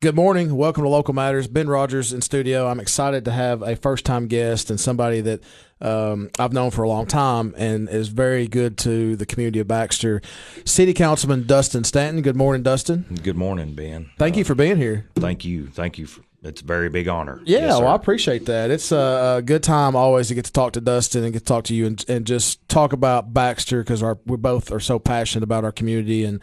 Good morning. Welcome to Local Matters. Ben Rogers in studio. I'm excited to have a first time guest and somebody that um, I've known for a long time and is very good to the community of Baxter. City Councilman Dustin Stanton. Good morning, Dustin. Good morning, Ben. Thank uh, you for being here. Thank you. Thank you. For, it's a very big honor. Yeah, yes, well, I appreciate that. It's a, a, good time always to get to talk to Dustin and get to talk to you and, and just talk about Baxter because we both are so passionate about our community and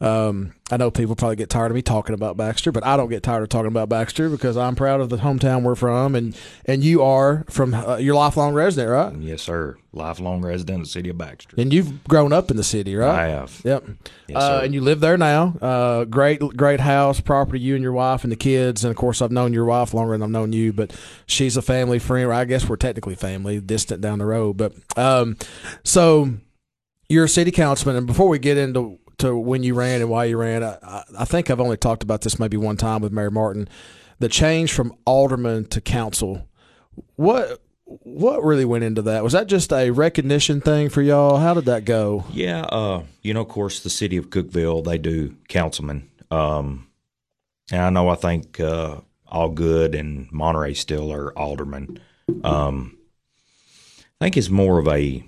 um, I know people probably get tired of me talking about Baxter, but I don't get tired of talking about Baxter because I'm proud of the hometown we're from, and and you are from uh, you're lifelong resident, right? Yes, sir. Lifelong resident of the city of Baxter. And you've grown up in the city, right? I have. Yep. Yes, uh, and you live there now. Uh, great, great house, property. You and your wife and the kids, and of course, I've known your wife longer than I've known you, but she's a family friend. I guess we're technically family, distant down the road, but um, so you're a city councilman, and before we get into to when you ran and why you ran. I, I think I've only talked about this maybe one time with Mary Martin. The change from alderman to council. What what really went into that? Was that just a recognition thing for y'all? How did that go? Yeah, uh, you know, of course, the city of Cookeville they do councilman, um, and I know I think uh, Algood and Monterey still are aldermen. Um, I think it's more of a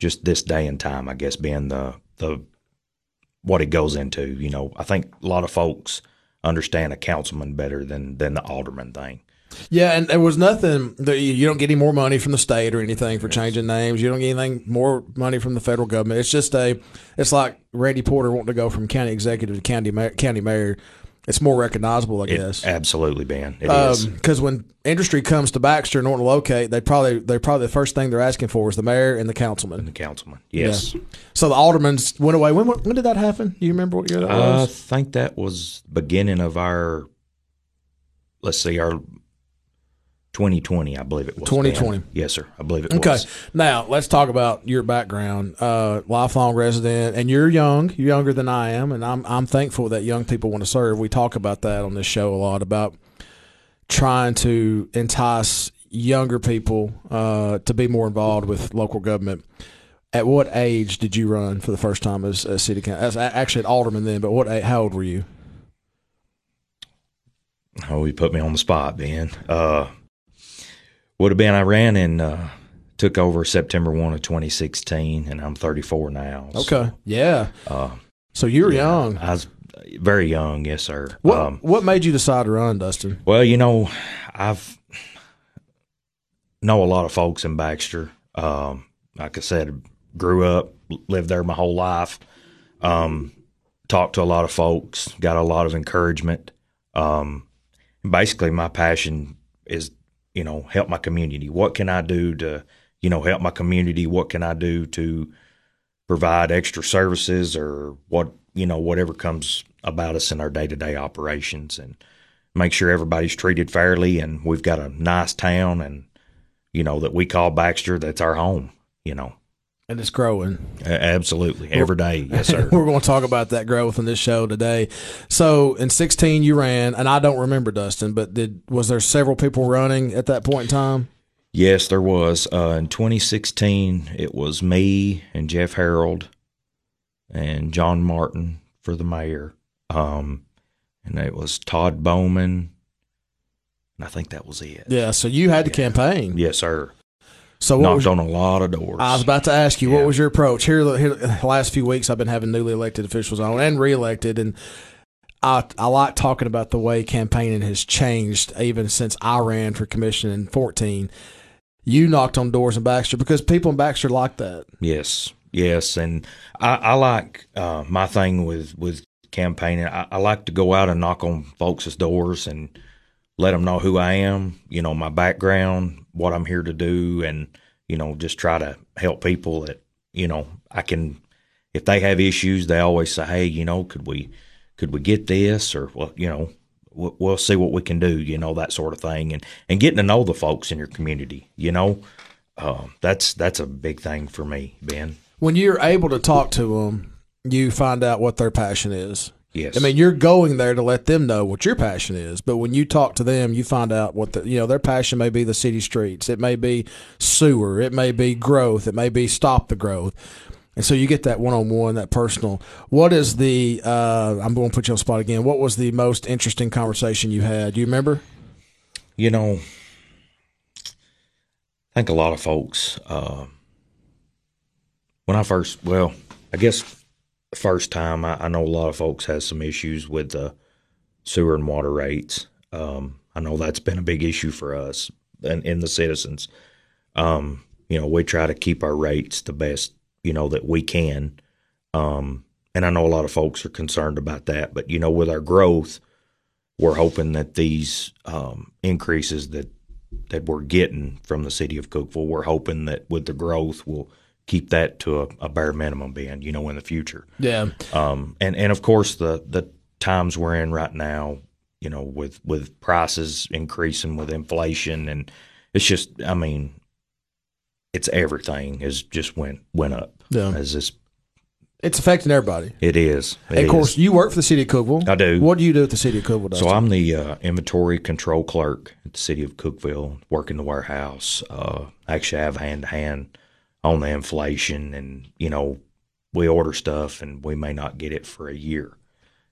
just this day and time, I guess, being the the what it goes into. You know, I think a lot of folks understand a councilman better than than the alderman thing. Yeah, and there was nothing. That you don't get any more money from the state or anything for yes. changing names. You don't get anything more money from the federal government. It's just a. It's like Randy Porter wanting to go from county executive to county county mayor it's more recognizable, I guess. It, absolutely, Ben. It um, is because when industry comes to Baxter and to locate, they probably they probably the first thing they're asking for is the mayor and the councilman. And the councilman, yes. Yeah. So the aldermans went away. When when did that happen? Do you remember what year that was? I think that was beginning of our. Let's see, our 2020, I believe it was. 2020. Yes, sir. I believe it okay. was. Okay. Now, let's talk about your background. Uh, lifelong resident, and you're young. You're younger than I am, and I'm, I'm thankful that young people want to serve. We talk about that on this show a lot about trying to entice younger people uh, to be more involved with local government. At what age did you run for the first time as a city council? As actually an alderman then, but what? How old were you? Oh, you put me on the spot, Ben. Uh, would have been I ran and uh, took over September one of 2016, and I'm 34 now. So, okay, yeah. Uh, so you were yeah, young. I was very young, yes, sir. What um, What made you decide to run, Dustin? Well, you know, I've know a lot of folks in Baxter. Um, like I said, grew up, lived there my whole life. Um, talked to a lot of folks, got a lot of encouragement. Um, basically, my passion is you know, help my community? What can I do to, you know, help my community? What can I do to provide extra services or what, you know, whatever comes about us in our day to day operations and make sure everybody's treated fairly and we've got a nice town and, you know, that we call Baxter, that's our home, you know. And it's growing. Absolutely. Every day. Yes, sir. We're going to talk about that growth in this show today. So in 16, you ran, and I don't remember, Dustin, but did was there several people running at that point in time? Yes, there was. Uh, in 2016, it was me and Jeff Harold and John Martin for the mayor. Um, and it was Todd Bowman. And I think that was it. Yeah, so you had to yeah. campaign. Yes, sir. So knocked was, on a lot of doors. I was about to ask you, yeah. what was your approach here, here? The last few weeks, I've been having newly elected officials on and reelected, and I I like talking about the way campaigning has changed even since I ran for commission in fourteen. You knocked on doors in Baxter because people in Baxter like that. Yes, yes, and I, I like uh, my thing with with campaigning. I, I like to go out and knock on folks' doors and let them know who I am, you know, my background, what I'm here to do, and you know, just try to help people that you know I can. If they have issues, they always say, "Hey, you know, could we could we get this?" Or well, you know, we'll, we'll see what we can do. You know, that sort of thing, and and getting to know the folks in your community. You know, uh, that's that's a big thing for me, Ben. When you're able to talk to them, you find out what their passion is. Yes. I mean, you're going there to let them know what your passion is, but when you talk to them, you find out what the you know their passion may be the city streets, it may be sewer, it may be growth, it may be stop the growth. And so you get that one on one, that personal. What is the? Uh, I'm going to put you on the spot again. What was the most interesting conversation you had? Do you remember? You know, I think a lot of folks. Uh, when I first, well, I guess first time I, I know a lot of folks has some issues with the sewer and water rates. Um, I know that's been a big issue for us and in the citizens. Um, you know, we try to keep our rates the best you know that we can. Um, and I know a lot of folks are concerned about that, but you know, with our growth, we're hoping that these um, increases that that we're getting from the city of Cookeville, we're hoping that with the growth, we'll keep that to a, a bare minimum being, you know, in the future. Yeah. Um, and and of course the the times we're in right now, you know, with with prices increasing with inflation, and it's just, I mean, it's everything has just went went up. Yeah. As this, It's affecting everybody. it is. It And of course, is. you work for the city of Cookeville. I do. What do you do at the city of Cookeville? So I'm the uh, inventory control clerk at the city of Cookeville, work in the warehouse. Uh, I actually, have hand to hand on the inflation, and you know, we order stuff and we may not get it for a year.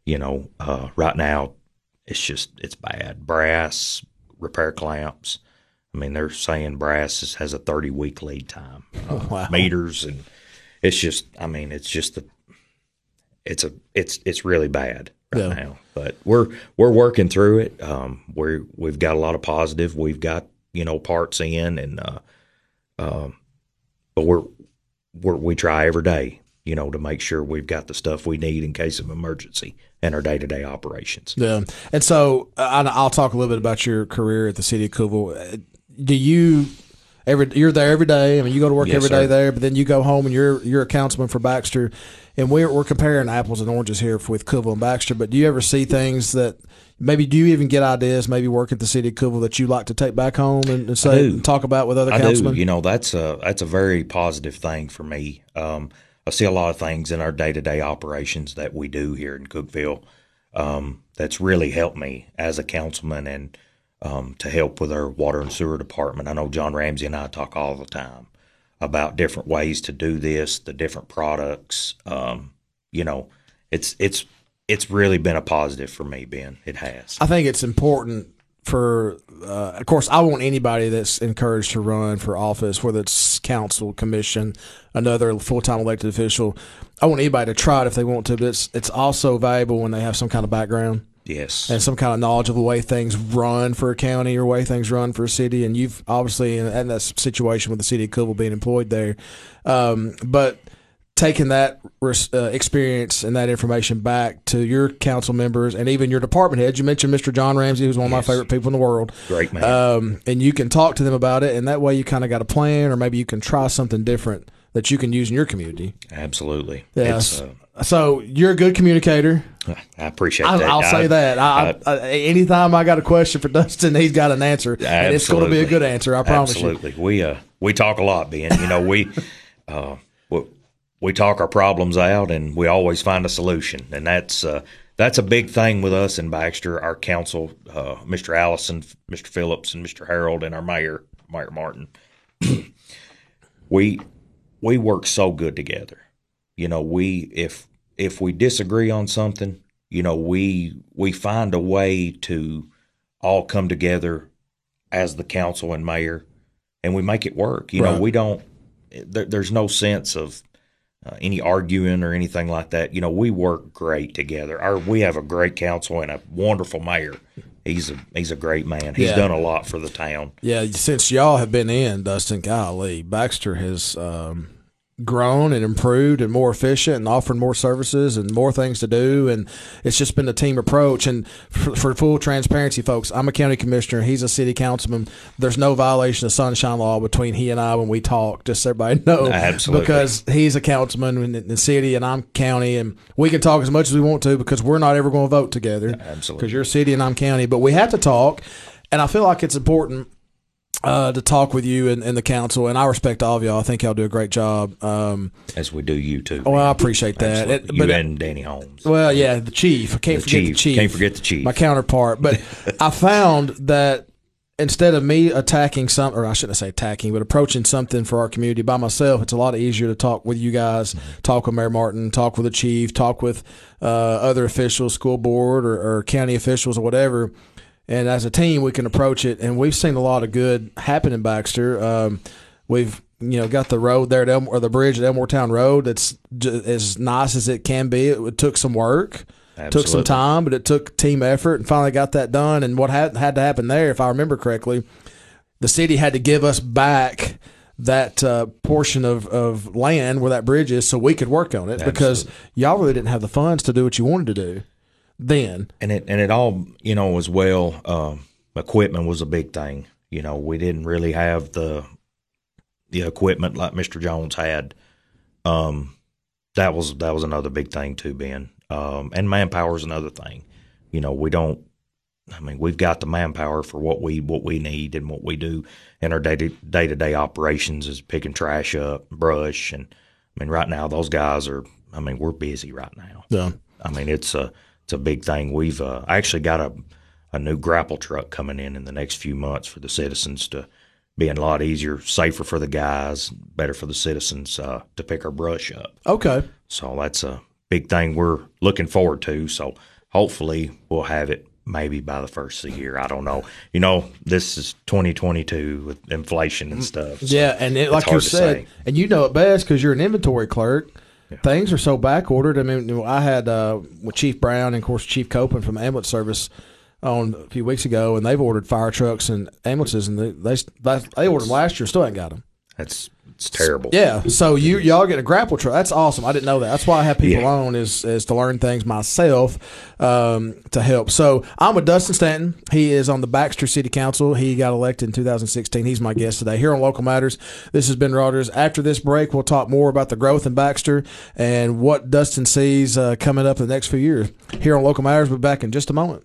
You know, uh, right now it's just it's bad. Brass repair clamps. I mean, they're saying brass is, has a 30 week lead time. Uh, Wow. Meters and it's just. I mean, it's just the. It's a. It's it's really bad right Yeah. now, but we're we're working through it. Um, we're we've got a lot of positive. We've got you know parts in, and uh, um, but we're we're we try every day, you know, to make sure we've got the stuff we need in case of emergency in our day to day operations. Yeah, and so I- I'll talk a little bit about your career at the city of Cookeville. Uh, Do you every you're there every day? I mean, you go to work Yes, every day sir. there, but then you go home and you're you're a councilman for Baxter, and we're we're comparing apples and oranges here with Cookeville and Baxter. But do you ever see things that maybe do you even get ideas maybe work at the city of Cookeville that you like to take back home and, and say and talk about with other I councilmen? do. You know, that's a that's a very positive thing for me. Um, I see a lot of things in our day to day operations that we do here in Cookeville um, that's really helped me as a councilman and um, to help with our water and sewer department. I know John Ramsey and I talk all the time about different ways to do this, the different products. Um, you know, it's it's it's really been a positive for me, Ben. It has. I think it's important for, uh, of course, I want anybody that's encouraged to run for office, whether it's council, commission, another full time elected official. I want anybody to try it if they want to, but it's it's also valuable when they have some kind of background Yes. and some kind of knowledge of the way things run for a county or way things run for a city. And you've obviously in, in that situation with the city of Cookeville being employed there, um, but taking that uh, experience and that information back to your council members and even your department heads. You mentioned Mr. John Ramsey, who's one of Yes. my favorite people in the world. Great man. Um, and you can talk to them about it, and that way you kind of got a plan, or maybe you can try something different that you can use in your community. Absolutely. Yes. Uh, So you're a good communicator. I appreciate I, that. I'll say that. I, I- I, anytime I got a question for Dustin, he's got an answer, and it's going to be a good answer. I promise you. Absolutely. We uh we talk a lot, Ben. You know, we uh we, talk our problems out and we always find a solution. And that's uh that's a big thing with us in Baxter, our council, uh, Mr. Allison, Mr. Phillips, and Mr. Harold, and our mayor, Mayor Martin. we we work so good together. You know, we if if we disagree on something, you know, we we find a way to all come together as the council and mayor, and we make it work. You know, we don't. There, there's no sense of uh, any arguing or anything like that. You know, we work great together. Our we have a great council and a wonderful mayor. He's a he's a great man. He's Yeah. done a lot for the town. Yeah, since y'all have been in, Dustin, golly, Baxter has um, grown and improved and more efficient and offering more services and more things to do. And it's just been a team approach. And for, for full transparency, folks, I'm a county commissioner. He's a city councilman. There's no violation of sunshine law between he and I when we talk, just so everybody know. Absolutely. Because he's a councilman in the city and I'm county. And we can talk as much as we want to because we're not ever going to vote together. Absolutely. Because you're city and I'm county. But we have to talk. And I feel like it's important uh, to talk with you and, and the council. And I respect all of y'all. I think y'all do a great job. Um, As we do you too. well, I appreciate that. It- you and Danny Holmes. well, yeah, the chief. I can't The forget the chief. chief. Can't forget the chief. My counterpart. But I found that instead of me attacking some, or I shouldn't say attacking, but approaching something for our community by myself, it's a lot easier to talk with you guys, talk with Mayor Martin, talk with the chief, talk with uh, other officials, school board or, or county officials or whatever. And as a team, we can approach it. And we've seen a lot of good happen in Baxter. Um, we've you know got the road there at or the bridge at Elmore Town Road. That's as nice as it can be. It, it took some work took some time, but it took team effort and finally got that done. And what had, had to happen there, if I remember correctly, the city had to give us back that uh, portion of, of land where that bridge is so we could work on it because y'all really didn't have the funds to do what you wanted to do then. and it and it all you know as well um, equipment was a big thing. You know we didn't really have the the equipment like mr jones had. Um that was that was another big thing too ben. Um and manpower is another thing. You know we don't i mean we've got the manpower for what we what we need and what we do in our day to day to day operations is picking trash up brush and i mean right now those guys are i mean we're busy right now. Yeah. I mean, it's a it's a big thing. We've uh, I actually got a a new grapple truck coming in in the next few months for the citizens to be a lot easier, safer for the guys, better for the citizens uh, to pick our brush up. Okay. So that's a big thing we're looking forward to. So hopefully we'll have it maybe by the first of the year. I don't know. You know, this is 2022 with inflation and stuff. so Yeah, and it, like you said, say. and you know it best because you're an inventory clerk. Things are so back ordered. I mean, I had uh, with Chief Brown and of course Chief Copeland from ambulance service on a few weeks ago, and they've ordered fire trucks and ambulances, and they they, they ordered them last year, still ain't got them. That's it's terrible. Yeah, so you y'all get a grapple truck. That's awesome. I didn't know that. That's why I have people Yeah. on is is to learn things myself um, to help. So I'm with Dustin Stanton. He is on the Baxter City Council. He got elected in 2016. He's my guest today here on Local Matters. This has been Rogers. After this break, we'll talk more about the growth in Baxter and what Dustin sees uh, coming up in the next few years. Here on Local Matters, we'll be back in just a moment.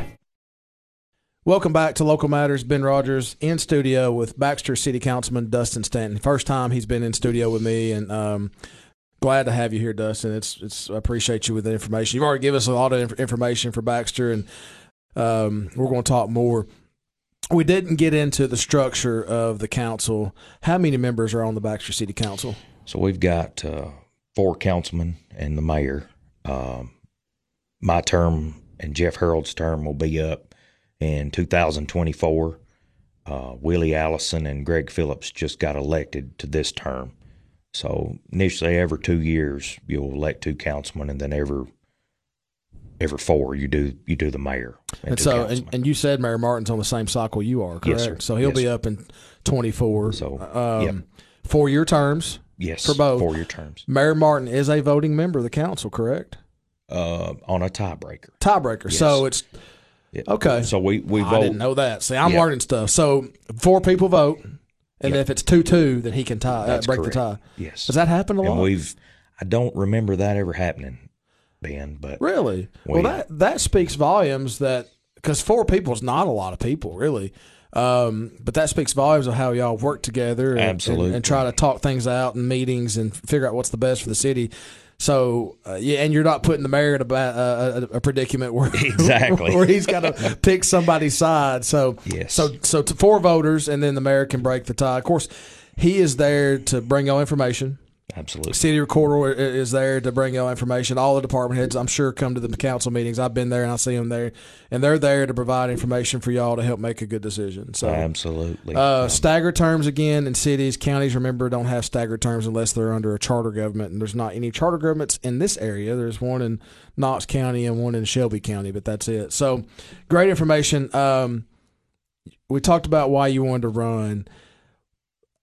Welcome back to Local Matters. Ben Rogers in studio with Baxter City Councilman Dustin Stanton. First time he's been in studio with me, and um, glad to have you here, Dustin. It's it's I appreciate you with the information. You've already given us a lot of inf- information for Baxter, and um, we're going to talk more. We didn't get into the structure of the council. How many members are on the Baxter City Council? So we've got uh, four councilmen and the mayor. Um, my term and Jeff Harold's term will be up in 2024. Uh, Willie Allison and Greg Phillips just got elected to this term. So initially, every two years you'll elect two councilmen, and then every every four you do you do the mayor. And two so, and, and you said Mayor Martin's on the same cycle you are, correct? Yes, sir. So he'll Yes, be up in 24. So, um, yep. four year terms. yes, for both. four year terms Mayor Martin is a voting member of the council, correct? uh, on a tiebreaker. Tiebreaker. Yes. So it's Yeah. okay. So we we I didn't know that. See, I'm Yeah. learning stuff. So four people vote, and Yeah. if it's two two, then he can tie uh, break the correct. tie. Yes. Does that happen a lot? and we've I don't remember that ever happening, Ben. But Really? We- well, that that speaks volumes. That because four people is not a lot of people, really. Um, but that speaks volumes of how y'all work together and, and, and try to talk things out in meetings and figure out what's the best for the city. So uh, yeah, and you're not putting the mayor in a, uh, a, a predicament where Exactly. where he's got to pick somebody's side. So Yes. so so to four voters, and then the mayor can break the tie. Of course, he is there to bring y'all information Absolutely. City recorder is there to bring y'all information. All the department heads, I'm sure, come to the council meetings. I've been there and I see them there, and they're there to provide information for y'all to help make a good decision. So, Absolutely. uh, staggered terms again in cities, counties. Remember, don't have staggered terms unless they're under a charter government, and there's not any charter governments in this area. There's one in Knox County and one in Shelby County, but that's it. So, great information. Um, we talked about why you wanted to run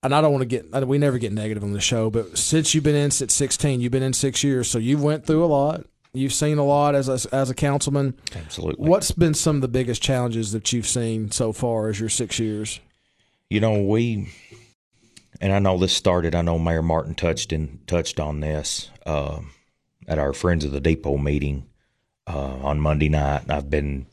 and I don't want to get we never get negative on the show, but since you've been in since 16, you've been in 6 years, so you've went through a lot. You've seen a lot as a, as a councilman. Absolutely. What's been some of the biggest challenges that you've seen so far as your 6 years? You know, we, and I know this started. I know Mayor Martin touched and touched on this uh, at our Friends of the Depot meeting uh, on Monday night. I've been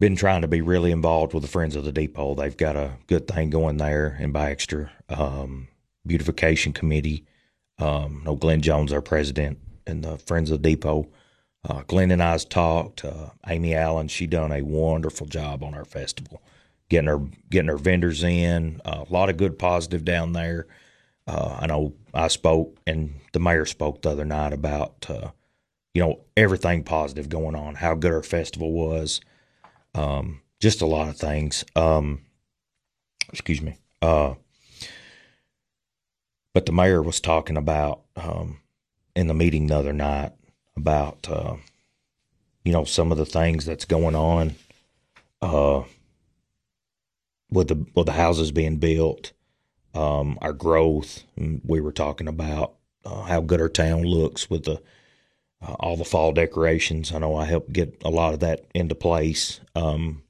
been trying to be really involved with the Friends of the Depot. They've got a good thing going there in Baxter. Um, beautification committee. Um, no, Glenn Jones, our president, and the Friends of the Depot. Uh, Glenn and I's talked. Uh, Amy Allen, she done a wonderful job on our festival, getting her getting her vendors in. Uh, a lot of good positive down there. Uh, I know I spoke and the mayor spoke the other night about uh, you know everything positive going on, how good our festival was, um, just a lot of things. Um, excuse me. Uh, but the mayor was talking about um, in the meeting the other night about uh, you know some of the things that's going on uh, with the with the houses being built, um, our growth. We were talking about uh, how good our town looks with the uh, all the fall decorations. I know I helped get a lot of that into place. Um,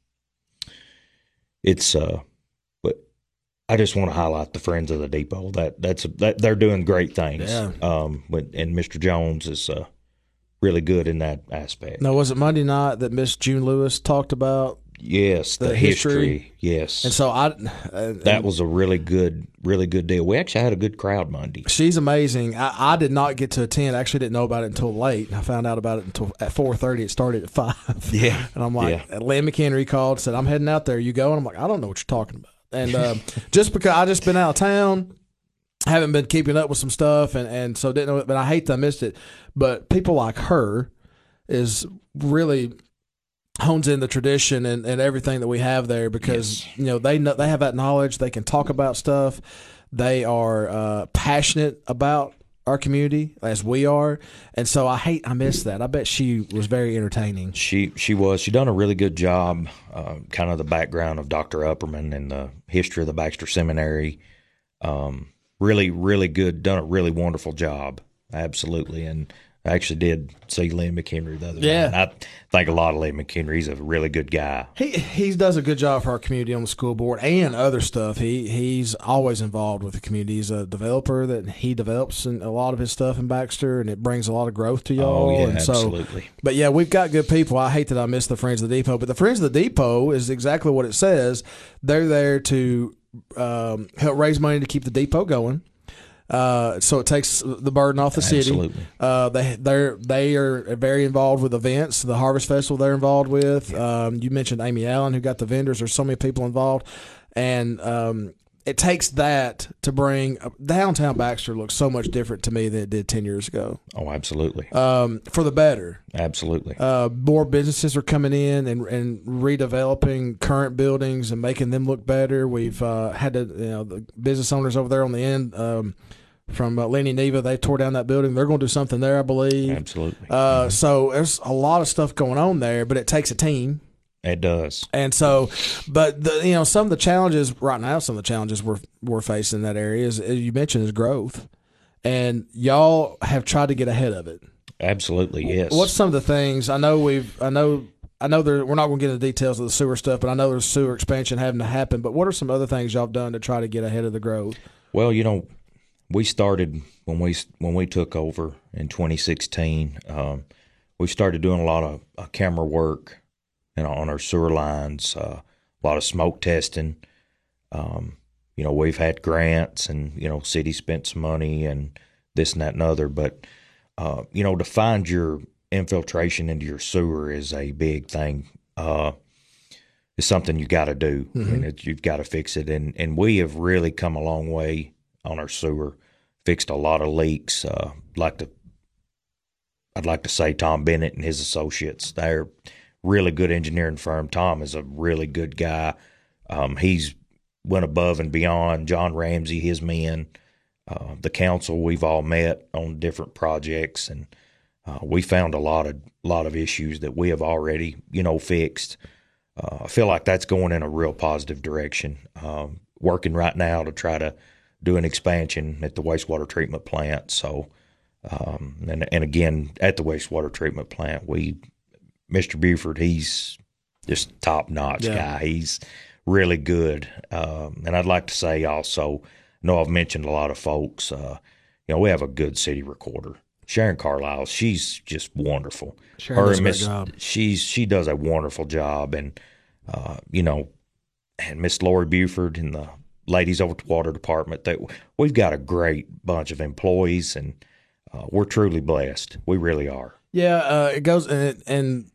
it's uh, but I just want to highlight the friends of the depot. That that's that they're doing great things. Yeah. Um, but, and Mr. Jones is uh, really good in that aspect. Now, was it Monday night that Miss June Lewis talked about? Yes, the, The history. history. Yes, And so I uh, that was a really good, really good deal. We actually had a good crowd Monday. She's amazing. I, I did not get to attend. I actually didn't know about it until late. I found out about it until at four thirty. It started at five. Yeah. and I'm like, Lynn McHenry called, said, "I'm heading out there. You go?" And I'm like, "I don't know what you're talking about." And um, just because I just been out of town, haven't been keeping up with some stuff, and and so didn't know. it. But I hate that I missed it. But people like her is really hones in the tradition and, and everything that we have there because you know they know they have that knowledge they can talk about stuff they are uh, passionate about our community as we are and so i hate i miss that i bet she was very entertaining She she was she done a really good job. Uh, kind of the background of Dr. Upperman and the history of the Baxter Seminary. Um, really, really good. Done a really wonderful job. Absolutely, and I actually did see Lynn McHenry the other Yeah. night. I think a lot of Lynn McHenry. He's a really good guy. he he does a good job for our community on the school board and other stuff he he's always involved with the community he's a developer that he develops and a lot of his stuff in baxter and it brings a lot of growth to y'all Oh, yeah, and so absolutely. But yeah, we've got good people. I hate that I missed the Friends of the Depot, but the Friends of the Depot is exactly what it says. They're there to um, help raise money to keep the depot going. Uh, so it takes the burden off the city. Absolutely. Uh, they they're they are very involved with events. The Harvest Festival they're involved with. Um, you mentioned Amy Allen who got the vendors. There's so many people involved, and um, it takes that to bring downtown Baxter looks so much different to me than it did ten years ago. Oh, absolutely, Um, for the better absolutely. uh, more businesses are coming in and, and redeveloping current buildings and making them look better. We've uh, had to, you know, the business owners over there on the end um, from uh, Lenny Neva, they tore down that building. They're going to do something there, I believe. absolutely, Uh, so there's a lot of stuff going on there, but it takes a team. It does. And so, but the, you know, some of the challenges right now, some of the challenges we're we're facing in that area is as you mentioned is growth, and y'all have tried to get ahead of it. Absolutely, yes. What's some of the things I know we've I know I know there we're not going to get into details of the sewer stuff, but I know there's sewer expansion having to happen. But what are some other things y'all have done to try to get ahead of the growth? Well, you know, we started when we when we took over in 2016. Um, we started doing a lot of uh, camera work, know, on our sewer lines, uh, a lot of smoke testing. Um, you know, we've had grants, and you know, city spent some money and this and that and other. But uh, you know, to find your infiltration into your sewer is a big thing. Uh, it's something you got to do. Mean, it, you've got to fix it, and and we have really come a long way on our sewer. fixed a lot of leaks. Uh, like to, I'd like to say Tom Bennett and his associates. They're really good engineering firm. Tom is a really good guy. Um, he's went above and beyond. John Ramsey, his men, uh, the council. We've all met on different projects, and uh, we found a lot of lot of issues that we have already, you know, fixed. Uh, I feel like that's going in a real positive direction. Um, working right now to try to do an expansion at the wastewater treatment plant. So, um, and and again at the wastewater treatment plant, we, Mr. Buford, he's just top notch Yeah. guy. He's really good. Um, and I'd like to say also, I know I've mentioned a lot of folks. Uh, you know, we have a good city recorder, Sharon Carlisle. She's just wonderful. Sharon Her does Miss- job. She's she does a wonderful job, and uh, you know, and Miss Lori Buford and the ladies over at the water department. That we've got a great bunch of employees, and uh, we're truly blessed. We really are. Yeah, uh, it goes and and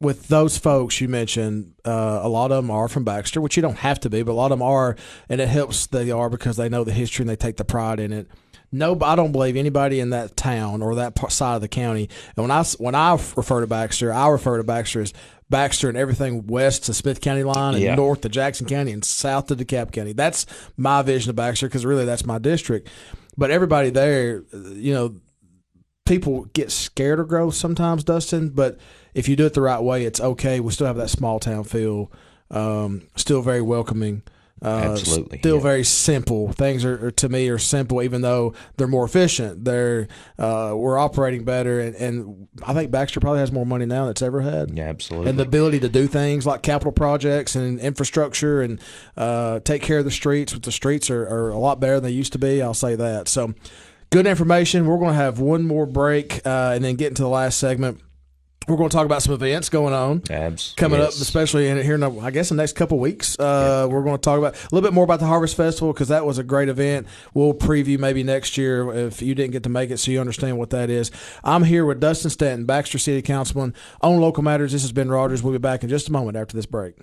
with those folks you mentioned, uh, a lot of them are from Baxter, which you don't have to be, but a lot of them are, and it helps they are because they know the history and they take the pride in it. No, I don't believe anybody in that town or that side of the county. And when I when I refer to Baxter, I refer to Baxter as Baxter and everything west to Smith County line and Yeah. north to Jackson County and south to DeKalb County. That's my vision of Baxter because really that's my district. But everybody there, you know, people get scared of growth sometimes, Dustin. But if you do it the right way, it's okay. We still have that small town feel. Um, still very welcoming. Uh, Absolutely, Still yeah. very simple. Things are, are to me are simple, even though they're more efficient. They're uh, we're operating better, and, and I think Baxter probably has more money now than it's ever had Yeah, absolutely. and the ability to do things like capital projects and infrastructure and uh, take care of the streets. But the streets are, are a lot better than they used to be. I'll say that. So, good information. We're going to have one more break uh, and then get into the last segment. We're going to talk about some events going on Abs coming up, especially in here in the, I guess the next couple weeks. Uh, We're going to talk about a little bit more about the Harvest Festival because that was a great event. We'll preview maybe next year if you didn't get to make it, so you understand what that is. I'm here with Dustin Stanton, Baxter City Councilman on Local Matters. This is Ben Rogers. We'll be back in just a moment after this break.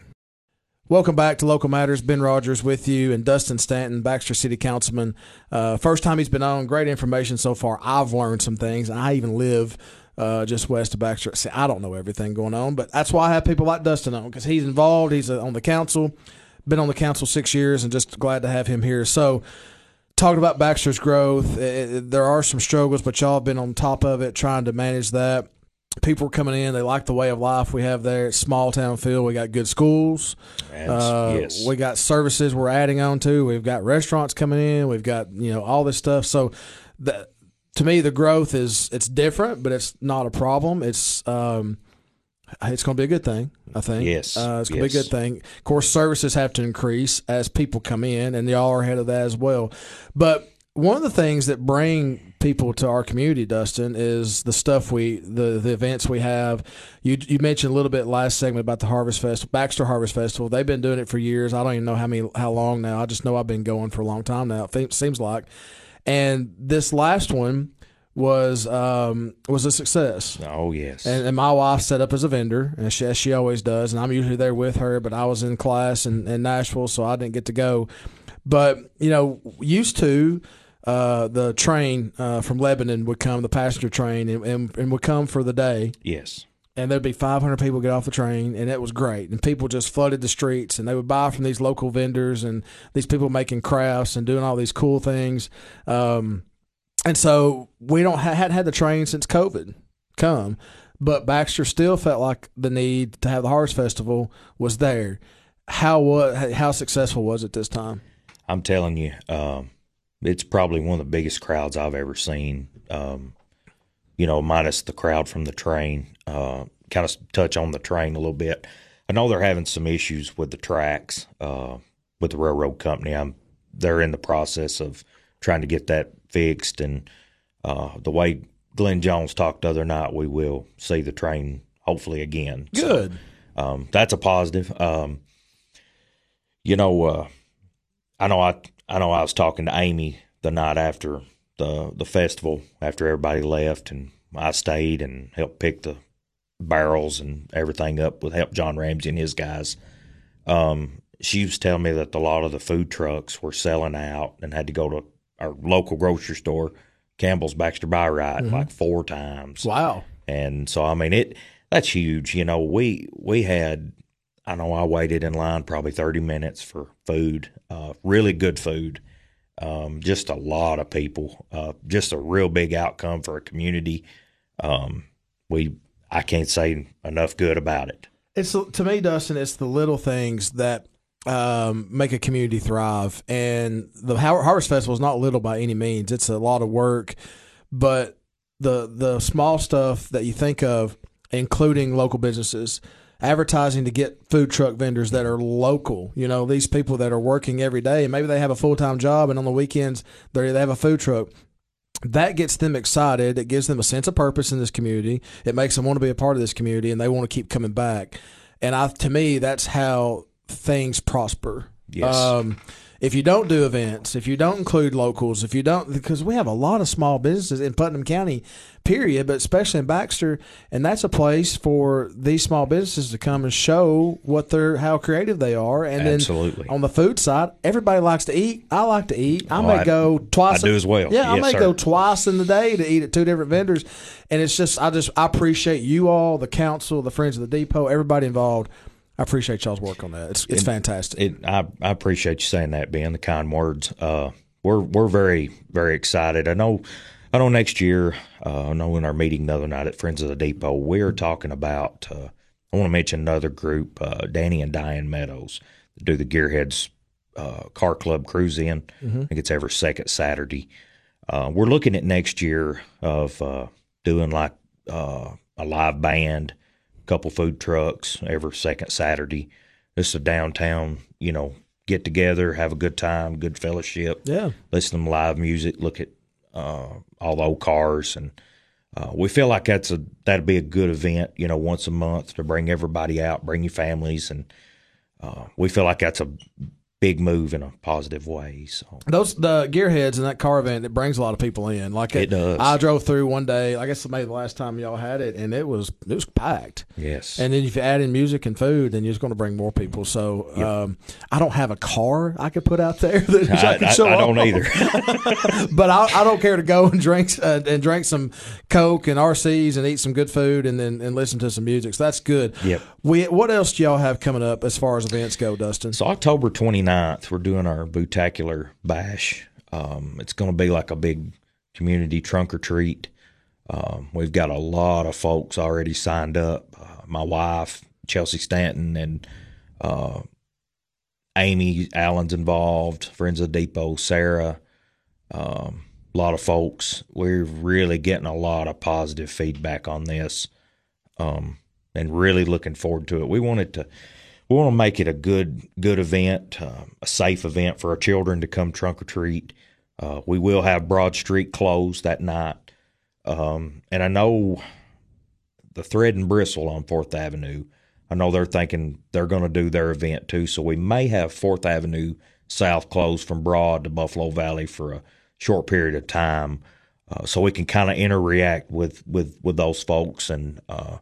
Welcome back to Local Matters. Ben Rogers with you and Dustin Stanton, Baxter City Councilman. Uh, first time he's been on. Great information so far. I've learned some things. I even live uh, just west of Baxter. See, I don't know everything going on, but that's why I have people like Dustin on because he's involved. He's uh, on the council, been on the council six years, and just glad to have him here. So, talking about Baxter's growth, eh, eh, there are some struggles, but y'all have been on top of it, trying to manage that. People are coming in; they like the way of life we have there. It's small town feel. We got good schools. Uh, yes. We got services we're adding on to. We've got restaurants coming in. We've got you know all this stuff. So, the, to me, the growth is it's different, but it's not a problem. It's um, it's going to be a good thing. I think. Yes, uh, it's going to be a good thing. Of course, services have to increase as people come in, and y'all are ahead of that as well. But one of the things that bring people to our community, Dustin, is the stuff we the the events we have. You you mentioned a little bit last segment about the Harvest Festival, Baxter Harvest Festival. They've been doing it for years. I don't even know how many how long now. I just know I've been going for a long time now. It seems like, and this last one was um was a success. oh yes. And, and my wife set up as a vendor, and she, as she always does. And I'm usually there with her, but I was in class in, in Nashville, so I didn't get to go. But you know, used to uh, the train uh, from Lebanon would come, the passenger train, and, and, and would come for the day, yes. And there'd be 500 people get off the train, and it was great. And people just flooded the streets, and they would buy from these local vendors and these people making crafts and doing all these cool things. Um, and so we don't ha- hadn't had the train since COVID come, but Baxter still felt like the need to have the Harvest Festival was there. How was how successful was it this time? I'm telling you, um, it's probably one of the biggest crowds I've ever seen. Um, you know, minus the crowd from the train. Uh, kind of touch on the train a little bit. I know they're having some issues with the tracks uh, with the railroad company. I'm they're in the process of trying to get that fixed, and uh, the way Glenn Jones talked the other night, we will see the train hopefully again. So, Good. um, that's a positive. Um, you know, uh, I know I I know I was talking to Amy the night after the the festival after everybody left, and I stayed and helped pick the barrels and everything up with help John Ramsey and his guys. Um, she was telling me that a lot of the food trucks were selling out and had to go to our local grocery store, Campbell's Baxter Buy Right, Mm-hmm. like four times. Wow. And so I mean it that's huge. You know, we we had I know I waited in line probably thirty minutes for food. Uh, really good food. Um, just a lot of people. Uh, just a real big outcome for a community. Um, we I can't say enough good about it. It's to me, Dustin. It's the little things that um, make a community thrive, and the Harvest Festival is not little by any means. It's a lot of work, but the the small stuff that you think of, including local businesses, advertising to get food truck vendors that are local. You know, these people that are working every day, and maybe they have a full time job, and on the weekends they they have a food truck that gets them excited. It gives them a sense of purpose in this community. It makes them want to be a part of this community, and they want to keep coming back. And I, to me, that's how things prosper. Yes. Um, if you don't do events, if you don't include locals, if you don't, because we have a lot of small businesses in Putnam County, period, but especially in Baxter, and that's a place for these small businesses to come and show what they're, how creative they are. And Absolutely. then on the food side, everybody likes to eat. I like to eat. I Oh, may I- go twice. I do as well. Yeah, I may sir. go twice in the day to eat at two different vendors, and it's just I just I appreciate you all, the council, the friends of the depot, everybody involved. I appreciate y'all's work on that. It's it's fantastic. It, I, I appreciate you saying that, Ben. The kind words. Uh, we're we're very very excited. I know. I know next year. Uh, I know in our meeting the other night at Friends of the Depot, we are talking about. Uh, I want to mention another group, uh, Danny and Diane Meadows, that do the Gearheads uh, Car Club cruise in. I think it's every second Saturday. Uh, we're looking at next year of uh, doing like uh, a live band, couple food trucks every second Saturday. This is a downtown, you know, get together, have a good time, good fellowship. Yeah. listen to live music, look at uh, all the old cars, and uh, we feel like that's a that'd be a good event, you know, once a month to bring everybody out, bring your families, and uh, we feel like that's a big move in a positive way. So Those the gearheads and that car event it brings a lot of people in. Like It does. I drove through one day. I guess maybe the last time y'all had it, and it was it was packed. yes, And then if you add in music and food, then you're just going to bring more people. So um, I don't have a car I could put out there that I, I, can I- show I don't off. either. but I, I don't care to go and drink uh, and drink some Coke and RCs and eat some good food and then and listen to some music. So that's good. Yep. We what else do y'all have coming up as far as events go, Dustin? So October 29th, we're doing our Bootacular Bash. Um, it's going to be like a big community trunk or treat. Um, we've got a lot of folks already signed up. Uh, my wife, Chelsea Stanton, and uh, Amy Allen's involved. Friends of the Depot, Sarah. Um, a lot of folks. We're really getting a lot of positive feedback on this, um, and really looking forward to it. We wanted to we want to make it a good good event, uh, a safe event for our children to come trunk or treat. Uh, we will have Broad Street closed that night, um, and I know the Thread and Bristle on Fourth Avenue. I know they're thinking they're going to do their event too, so we may have Fourth Avenue South closed from Broad to Buffalo Valley for a short period of time, uh, so we can kind of interact with with with those folks and uh,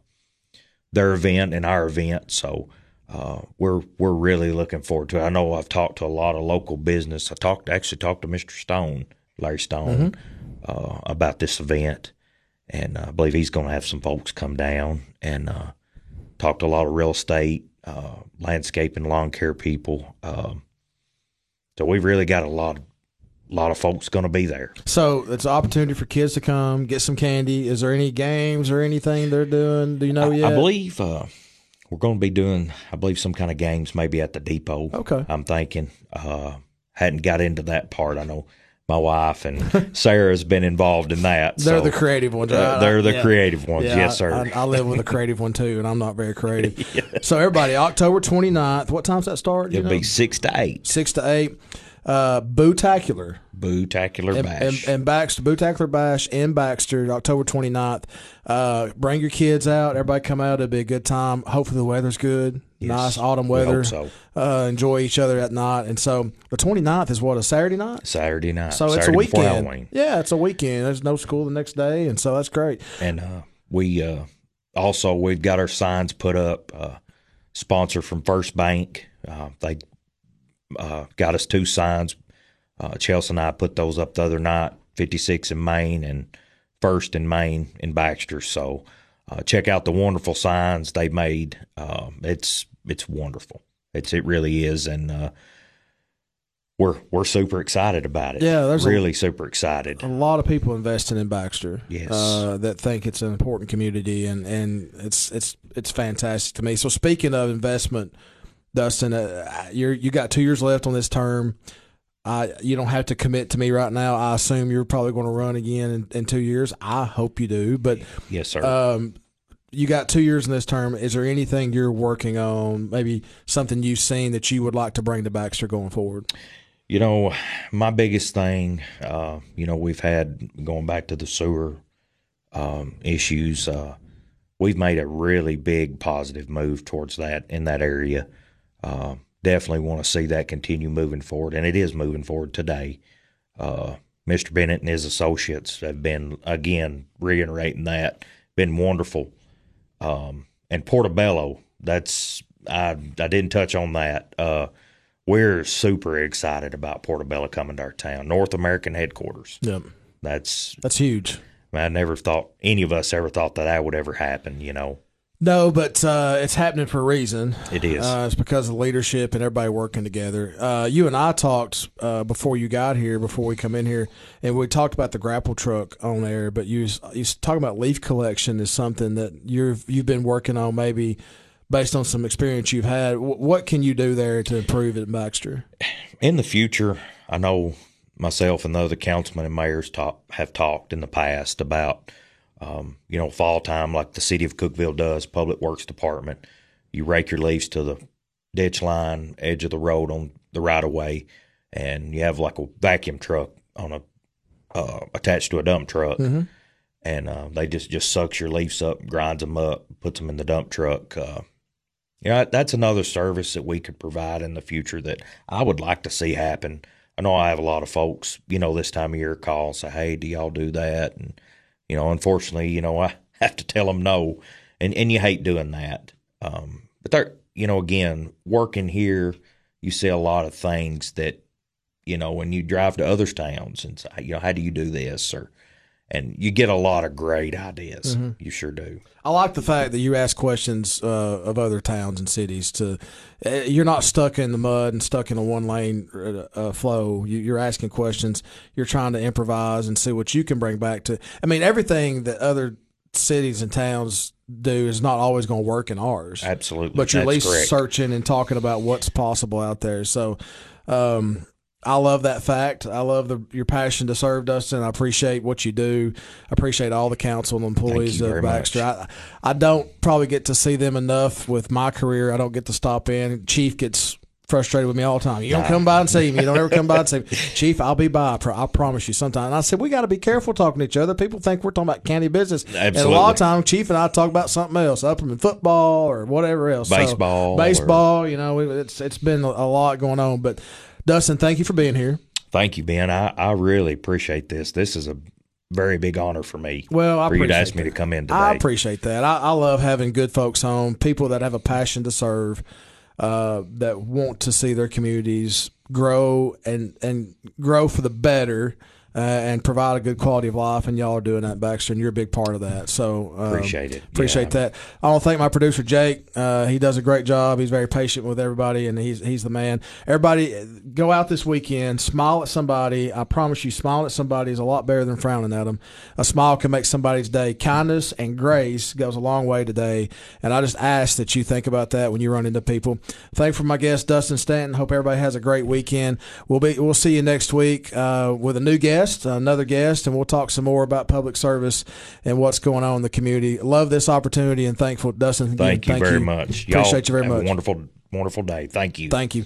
their event and our event. So uh, we're we're really looking forward to it. I know I've talked to a lot of local business. I talked actually talked to Mr. Stone, Larry Stone, uh, about this event, and uh, I believe he's going to have some folks come down and uh, talk to a lot of real estate, uh, landscaping, lawn care people. Um, so we've really got a lot of lot of folks going to be there. So it's an opportunity for kids to come get some candy. Is there any games or anything they're doing? Do you know I, yet? I believe uh, we're going to be doing, I believe, some kind of games maybe at the depot. Okay. I'm thinking. Uh, hadn't got into that part. I know my wife and Sarah's been involved in that. They're so, the creative ones. uh, they're the Yeah. creative ones. Yeah, yes, sir. I, I live with a creative one too, and I'm not very creative. So everybody, October 29th. What time's that start? It'll know? be six to eight. six to eight. Uh, Bootacular. Bootacular bash. and, and Baxter Bootacular Bash in Baxter, October 29th. Uh, bring your kids out. Everybody come out. It'll be a good time. Hopefully the weather's good. Nice autumn we weather. so. Uh, enjoy each other at night. And so the 29th is what a Saturday night. Saturday night. So Saturday it's a weekend. Yeah, it's a weekend. There's no school the next day, and so that's great. And uh, we uh, also we've got our signs put up. Uh, sponsor from First Bank. Uh, they uh, got us two signs Uh, Chelsea and I put those up the other night, 56 in Main and first in Main in Baxter. So uh, check out the wonderful signs they made. Um, it's it's wonderful. It's it really is, and uh, we're we're super excited about it. Yeah, there's a- really super excited. a lot of people investing in Baxter. Yes. uh, that think it's an important community, and, and it's it's it's fantastic to me. So speaking of investment, Dustin, uh, you're you got two years left on this term. I you don't have to commit to me right now. I assume you're probably going to run again in, in two years. I hope you do, but Yes, sir. um, you got two years in this term. Is there anything you're working on? Maybe something you've seen that you would like to bring to Baxter going forward? You know, my biggest thing, uh, you know, we've had going back to the sewer um, issues. Uh, we've made a really big positive move towards that in that area. Uh, definitely want to see that continue moving forward, and it is moving forward today. Uh, Mr. Bennett and his associates have been again reiterating that been wonderful. Um, and Portobello, that's I I didn't touch on that. Uh, we're super excited about Portobello coming to our town, North American headquarters. Yep, That's that's huge. I never thought any of us ever thought that that would ever happen. You know, No, but uh, it's happening for a reason. It is. Uh, it's because of leadership and everybody working together. Uh, you and I talked uh, before you got here, before we come in here, and we talked about the grapple truck on there. But you was, you was talking about leaf collection is something that you've you've been working on, maybe based on some experience you've had. W- what can you do there to improve it, Baxter? in the future, I know myself and the other councilmen and mayors talk, have talked in the past about, um, you know, fall time like the city of Cookeville does, Public Works Department. You rake your leaves to the ditch line, edge of the road on the right of way, and you have like a vacuum truck on a uh, attached to a dump truck, and uh, they just just sucks your leaves up, grinds them up, puts them in the dump truck. Uh, yeah, that's another service that we could provide in the future that I would like to see happen. I know I have a lot of folks, you know, this time of year call and say, "Hey, do y'all do that?" And you know, unfortunately, you know, I have to tell them no, and and you hate doing that. Um, but they're, you know, again, working here, you see a lot of things that, you know, when you drive to other towns and say, you know, how do you do this or and you get a lot of great ideas. You sure do. I like the fact that you ask questions uh, of other towns and cities. To uh, you're not stuck in the mud and stuck in a one lane uh, uh, flow. You, you're asking questions. You're trying to improvise and see what you can bring back to. I mean, everything that other cities and towns do is not always going to work in ours. Absolutely. But you're at least correct. searching and talking about what's possible out there. So. Um, I love that fact. I love the your passion to serve, Dustin. I appreciate what you do. I appreciate all the council and employees of Baxter. I, I don't probably get to see them enough with my career. I don't get to stop in. Chief gets frustrated with me all the time. You don't come by and see me. You don't ever come by and see me. Chief, I'll be by. I, I promise you sometime. And I said, we got to be careful talking to each other. People think we're talking about candy business. And a lot of times, Chief and I talk about something else, Upperman football or whatever else. So, Baseball or- baseball, you know, it's it's been a lot going on. But Dustin, thank you for being here. Thank you, Ben. I, I really appreciate this. This is a very big honor for me. Well, I for you to appreciate ask me to come in today. I appreciate that. I, I love having good folks home, people that have a passion to serve, uh, that want to see their communities grow and and grow for the better. Uh, and provide a good quality of life, and y'all are doing that, Baxter, and you're a big part of that. So um, Appreciate it. Appreciate Yeah. that. I want to thank my producer Jake. Uh, he does a great job. He's very patient with everybody, and he's he's the man. Everybody, go out this weekend, smile at somebody. I promise you, smiling at somebody is a lot better than frowning at them. A smile can make somebody's day. Kindness and grace goes a long way today, and I just ask that you think about that when you run into people. Thank for my guest Dustin Stanton. Hope everybody has a great weekend. We'll be we'll see you next week uh, with a new guest, another guest, and we'll talk some more about public service and what's going on in the community. Love this opportunity and thankful, Dustin. again, Thank you very much. Y'all Appreciate you very much. A wonderful, wonderful day. Thank you. Thank you.